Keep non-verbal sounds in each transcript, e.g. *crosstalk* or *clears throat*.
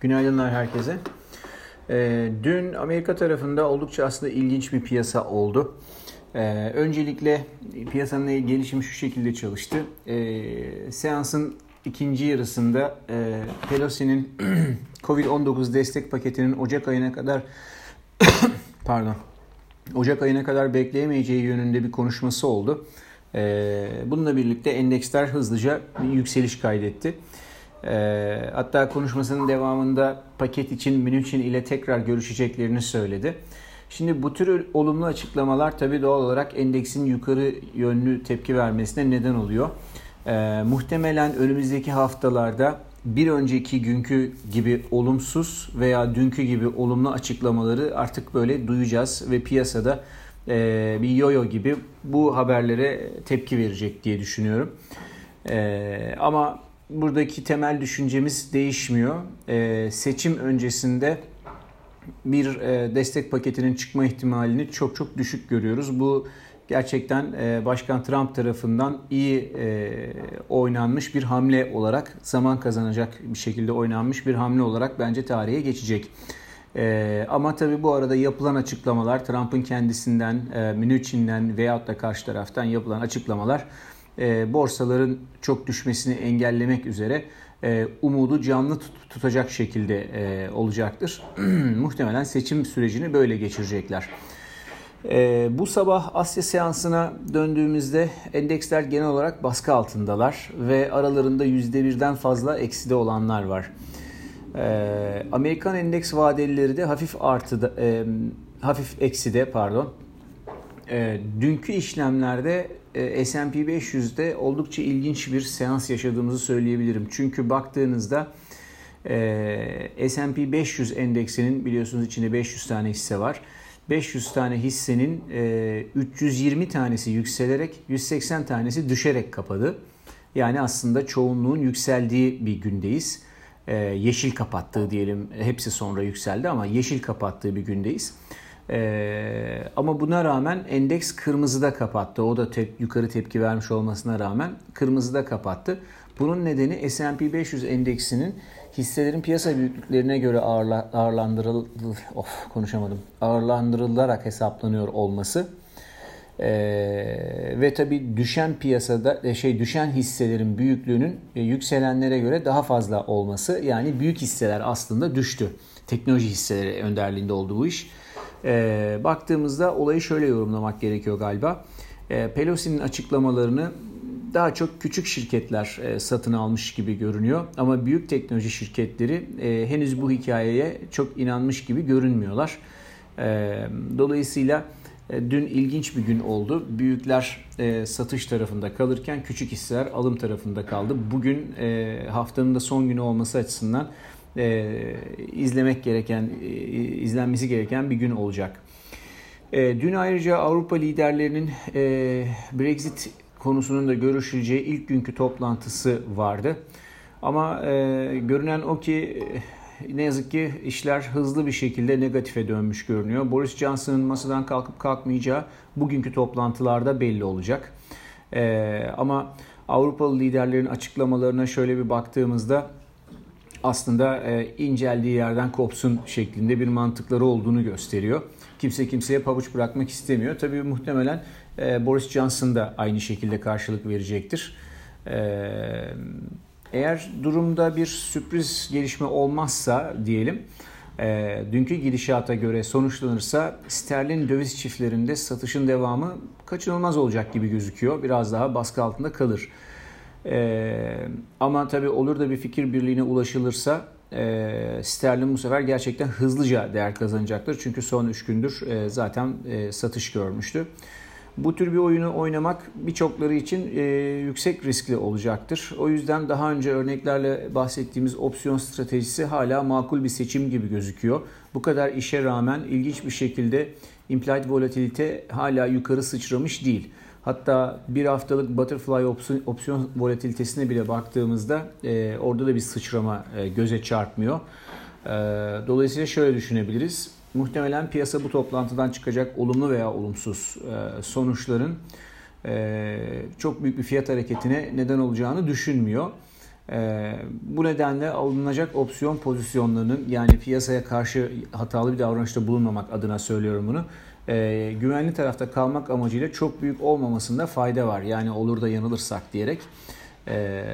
Günaydınlar herkese. Ee, dün Amerika tarafında oldukça aslında ilginç bir piyasa oldu. Ee, öncelikle piyasanın gelişimi şu şekilde çalıştı. Ee, seansın ikinci yarısında e, Pelosi'nin *clears throat* Covid-19 destek paketinin Ocak ayına kadar *clears throat* pardon Ocak ayına kadar bekleyemeyeceği yönünde bir konuşması oldu. Bununla birlikte endeksler hızlıca bir yükseliş kaydetti. Ee, hatta konuşmasının devamında paket için München ile tekrar görüşeceklerini söyledi. Şimdi bu tür olumlu açıklamalar tabii doğal olarak endeksin yukarı yönlü tepki vermesine neden oluyor. Ee, muhtemelen önümüzdeki haftalarda bir önceki günkü gibi olumsuz veya dünkü gibi olumlu açıklamaları artık böyle duyacağız ve piyasada e, bir yoyo gibi bu haberlere tepki verecek diye düşünüyorum. E, ama buradaki temel düşüncemiz değişmiyor. E, seçim öncesinde bir e, destek paketinin çıkma ihtimalini çok çok düşük görüyoruz. Bu gerçekten e, Başkan Trump tarafından iyi e, oynanmış bir hamle olarak zaman kazanacak bir şekilde oynanmış bir hamle olarak bence tarihe geçecek. E, ama tabii bu arada yapılan açıklamalar Trump'ın kendisinden, e, Mnuchin'den veyahut da karşı taraftan yapılan açıklamalar e, borsaların çok düşmesini engellemek üzere e, umudu canlı tut, tutacak şekilde e, olacaktır. *clears throat* Muhtemelen seçim sürecini böyle geçirecekler. E, bu sabah Asya seansına döndüğümüzde endeksler genel olarak baskı altındalar ve aralarında %1'den fazla ekside olanlar var. E, Amerikan endeks vadelileri de hafif artıda, e, hafif ekside pardon. E, dünkü işlemlerde e, S&P 500'de oldukça ilginç bir seans yaşadığımızı söyleyebilirim. Çünkü baktığınızda e, S&P 500 endeksinin biliyorsunuz içinde 500 tane hisse var. 500 tane hissenin 320 tanesi yükselerek 180 tanesi düşerek kapadı. Yani aslında çoğunluğun yükseldiği bir gündeyiz. Yeşil kapattığı diyelim hepsi sonra yükseldi ama yeşil kapattığı bir gündeyiz. Ee, ama buna rağmen endeks kırmızıda kapattı. O da tep yukarı tepki vermiş olmasına rağmen kırmızıda kapattı. Bunun nedeni S&P 500 endeksinin hisselerin piyasa büyüklüklerine göre ağırla, ağırlandırıl of konuşamadım. ağırlandırılarak hesaplanıyor olması. Ee, ve tabi düşen piyasada e, şey düşen hisselerin büyüklüğünün e, yükselenlere göre daha fazla olması yani büyük hisseler aslında düştü. Teknoloji hisseleri önderliğinde oldu bu iş. E, baktığımızda olayı şöyle yorumlamak gerekiyor galiba. E, Pelosi'nin açıklamalarını daha çok küçük şirketler e, satın almış gibi görünüyor. Ama büyük teknoloji şirketleri e, henüz bu hikayeye çok inanmış gibi görünmüyorlar. E, dolayısıyla e, dün ilginç bir gün oldu. Büyükler e, satış tarafında kalırken küçük hisseler alım tarafında kaldı. Bugün e, haftanın da son günü olması açısından e, izlemek gereken, e, izlenmesi gereken bir gün olacak. E, dün ayrıca Avrupa liderlerinin e, Brexit konusunun da görüşüleceği ilk günkü toplantısı vardı. Ama e, görünen o ki e, ne yazık ki işler hızlı bir şekilde negatife dönmüş görünüyor. Boris Johnson'ın masadan kalkıp kalkmayacağı bugünkü toplantılarda belli olacak. E, ama Avrupalı liderlerin açıklamalarına şöyle bir baktığımızda aslında e, inceldiği yerden kopsun şeklinde bir mantıkları olduğunu gösteriyor. Kimse kimseye pabuç bırakmak istemiyor. Tabii muhtemelen e, Boris Johnson da aynı şekilde karşılık verecektir. E, eğer durumda bir sürpriz gelişme olmazsa diyelim, e, dünkü gidişata göre sonuçlanırsa sterlin döviz çiftlerinde satışın devamı kaçınılmaz olacak gibi gözüküyor. Biraz daha baskı altında kalır. E, ama tabii olur da bir fikir birliğine ulaşılırsa e, sterlin bu sefer gerçekten hızlıca değer kazanacaktır. Çünkü son 3 gündür e, zaten e, satış görmüştü. Bu tür bir oyunu oynamak birçokları için e, yüksek riskli olacaktır. O yüzden daha önce örneklerle bahsettiğimiz opsiyon stratejisi hala makul bir seçim gibi gözüküyor. Bu kadar işe rağmen ilginç bir şekilde implied volatilite hala yukarı sıçramış değil. Hatta bir haftalık butterfly opsiyon, opsiyon volatilitesine bile baktığımızda e, orada da bir sıçrama e, göze çarpmıyor. E, dolayısıyla şöyle düşünebiliriz. Muhtemelen piyasa bu toplantıdan çıkacak olumlu veya olumsuz e, sonuçların e, çok büyük bir fiyat hareketine neden olacağını düşünmüyor. E, bu nedenle alınacak opsiyon pozisyonlarının yani piyasaya karşı hatalı bir davranışta bulunmamak adına söylüyorum bunu. E, güvenli tarafta kalmak amacıyla çok büyük olmamasında fayda var. Yani olur da yanılırsak diyerek. E,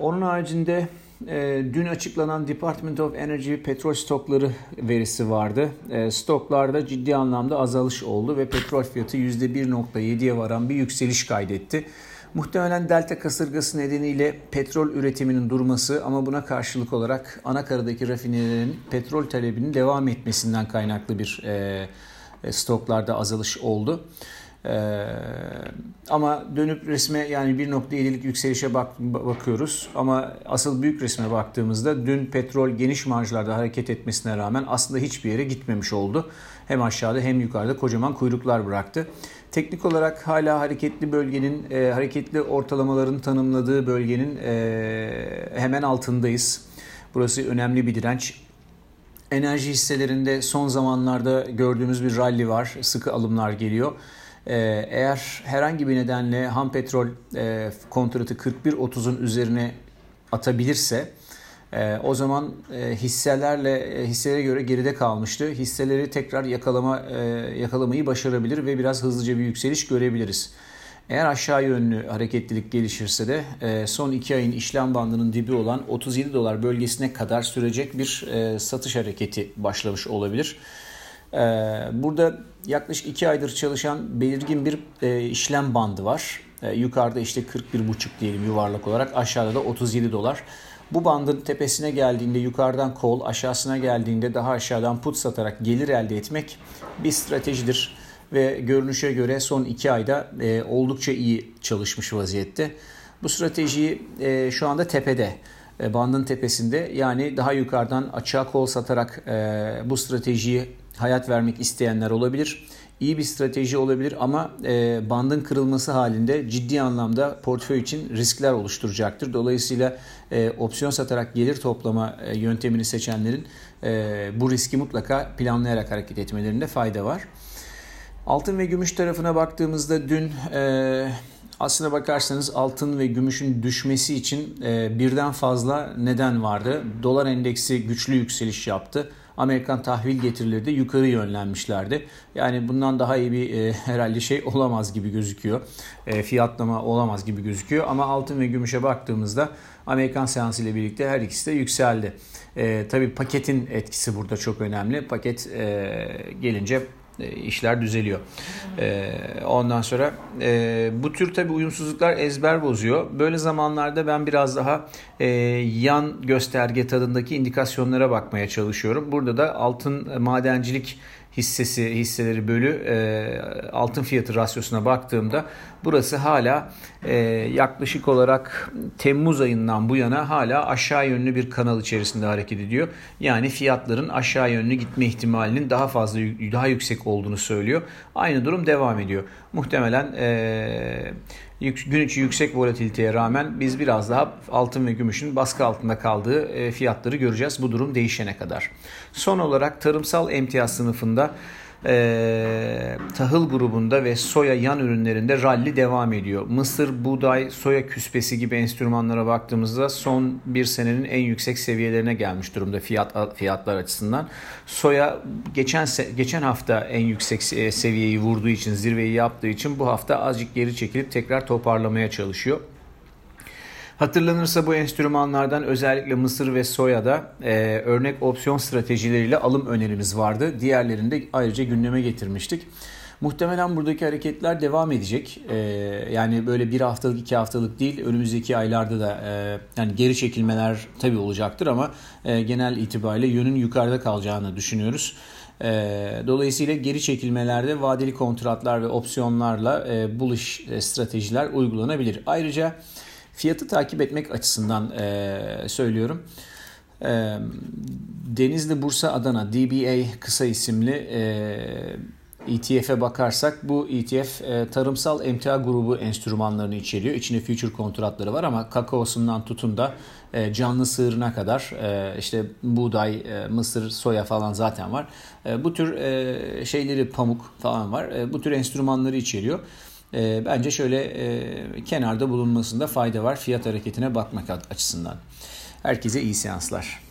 onun haricinde e, dün açıklanan Department of Energy petrol stokları verisi vardı. E, stoklarda ciddi anlamda azalış oldu ve petrol fiyatı %1.7'ye varan bir yükseliş kaydetti. Muhtemelen delta kasırgası nedeniyle petrol üretiminin durması ama buna karşılık olarak anakaradaki rafinerilerin petrol talebinin devam etmesinden kaynaklı bir e, e stoklarda azalış oldu. Ee, ama dönüp resme yani 1.7'lik yükselişe bak, bakıyoruz. Ama asıl büyük resme baktığımızda dün petrol geniş marjlarda hareket etmesine rağmen aslında hiçbir yere gitmemiş oldu. Hem aşağıda hem yukarıda kocaman kuyruklar bıraktı. Teknik olarak hala hareketli bölgenin, e, hareketli ortalamaların tanımladığı bölgenin e, hemen altındayız. Burası önemli bir direnç. Enerji hisselerinde son zamanlarda gördüğümüz bir rally var. Sıkı alımlar geliyor. Ee, eğer herhangi bir nedenle ham petrol e, kontratı 41.30'un üzerine atabilirse e, o zaman e, hisselerle hisselere göre geride kalmıştı. Hisseleri tekrar yakalama yakalamayı başarabilir ve biraz hızlıca bir yükseliş görebiliriz. Eğer aşağı yönlü hareketlilik gelişirse de son 2 ayın işlem bandının dibi olan 37 dolar bölgesine kadar sürecek bir satış hareketi başlamış olabilir. Ee, burada yaklaşık 2 aydır çalışan belirgin bir e, işlem bandı var. Ee, yukarıda işte 41,5 diyelim yuvarlak olarak aşağıda da 37 dolar. Bu bandın tepesine geldiğinde yukarıdan kol, aşağısına geldiğinde daha aşağıdan put satarak gelir elde etmek bir stratejidir. Ve görünüşe göre son 2 ayda e, oldukça iyi çalışmış vaziyette. Bu stratejiyi e, şu anda tepede bandın tepesinde yani daha yukarıdan açığa kol satarak bu stratejiyi hayat vermek isteyenler olabilir. İyi bir strateji olabilir ama e, bandın kırılması halinde ciddi anlamda portföy için riskler oluşturacaktır. Dolayısıyla e, opsiyon satarak gelir toplama e, yöntemini seçenlerin e, bu riski mutlaka planlayarak hareket etmelerinde fayda var. Altın ve gümüş tarafına baktığımızda dün e, aslına bakarsanız altın ve gümüşün düşmesi için e, birden fazla neden vardı. Dolar endeksi güçlü yükseliş yaptı. Amerikan tahvil getirileri de yukarı yönlenmişlerdi. Yani bundan daha iyi bir e, *laughs* herhalde şey olamaz gibi gözüküyor. E, fiyatlama olamaz gibi gözüküyor. Ama altın ve gümüşe baktığımızda Amerikan seansı ile birlikte her ikisi de yükseldi. E, tabii paketin etkisi burada çok önemli. Paket e, gelince işler düzeliyor. E, ondan sonra e, bu tür tabi uyumsuzluklar ezber bozuyor. Böyle zamanlarda ben biraz daha yan gösterge tadındaki indikasyonlara bakmaya çalışıyorum. Burada da altın madencilik hissesi hisseleri bölü e, altın fiyatı rasyosuna baktığımda burası hala e, yaklaşık olarak Temmuz ayından bu yana hala aşağı yönlü bir kanal içerisinde hareket ediyor. Yani fiyatların aşağı yönlü gitme ihtimalinin daha fazla daha yüksek olduğunu söylüyor. Aynı durum devam ediyor. Muhtemelen e, gün içi yüksek volatiliteye rağmen biz biraz daha altın ve gümüşün baskı altında kaldığı e, fiyatları göreceğiz bu durum değişene kadar. Son olarak tarımsal emtia sınıfında e, tahıl grubunda ve soya yan ürünlerinde rally devam ediyor. Mısır, buğday, soya küspesi gibi enstrümanlara baktığımızda son bir senenin en yüksek seviyelerine gelmiş durumda fiyat fiyatlar açısından. Soya geçen geçen hafta en yüksek seviyeyi vurduğu için, zirveyi yaptığı için bu hafta azıcık geri çekilip tekrar toparlamaya çalışıyor. Hatırlanırsa bu enstrümanlardan özellikle mısır ve soyada e, örnek opsiyon stratejileriyle alım önerimiz vardı. Diğerlerini de ayrıca gündeme getirmiştik. Muhtemelen buradaki hareketler devam edecek. Ee, yani böyle bir haftalık iki haftalık değil önümüzdeki aylarda da e, yani geri çekilmeler tabii olacaktır ama e, genel itibariyle yönün yukarıda kalacağını düşünüyoruz. E, dolayısıyla geri çekilmelerde vadeli kontratlar ve opsiyonlarla e, bullish stratejiler uygulanabilir. Ayrıca Fiyatı takip etmek açısından e, söylüyorum. E, Denizli Bursa Adana DBA kısa isimli e, ETF'e bakarsak bu ETF e, tarımsal emtia grubu enstrümanlarını içeriyor. İçinde future kontratları var ama kakaosundan tutun da e, canlı sığırına kadar e, işte buğday, e, mısır, soya falan zaten var. E, bu tür e, şeyleri pamuk falan var. E, bu tür enstrümanları içeriyor. E, bence şöyle e, kenarda bulunmasında fayda var fiyat hareketine bakmak açısından. Herkese iyi seanslar.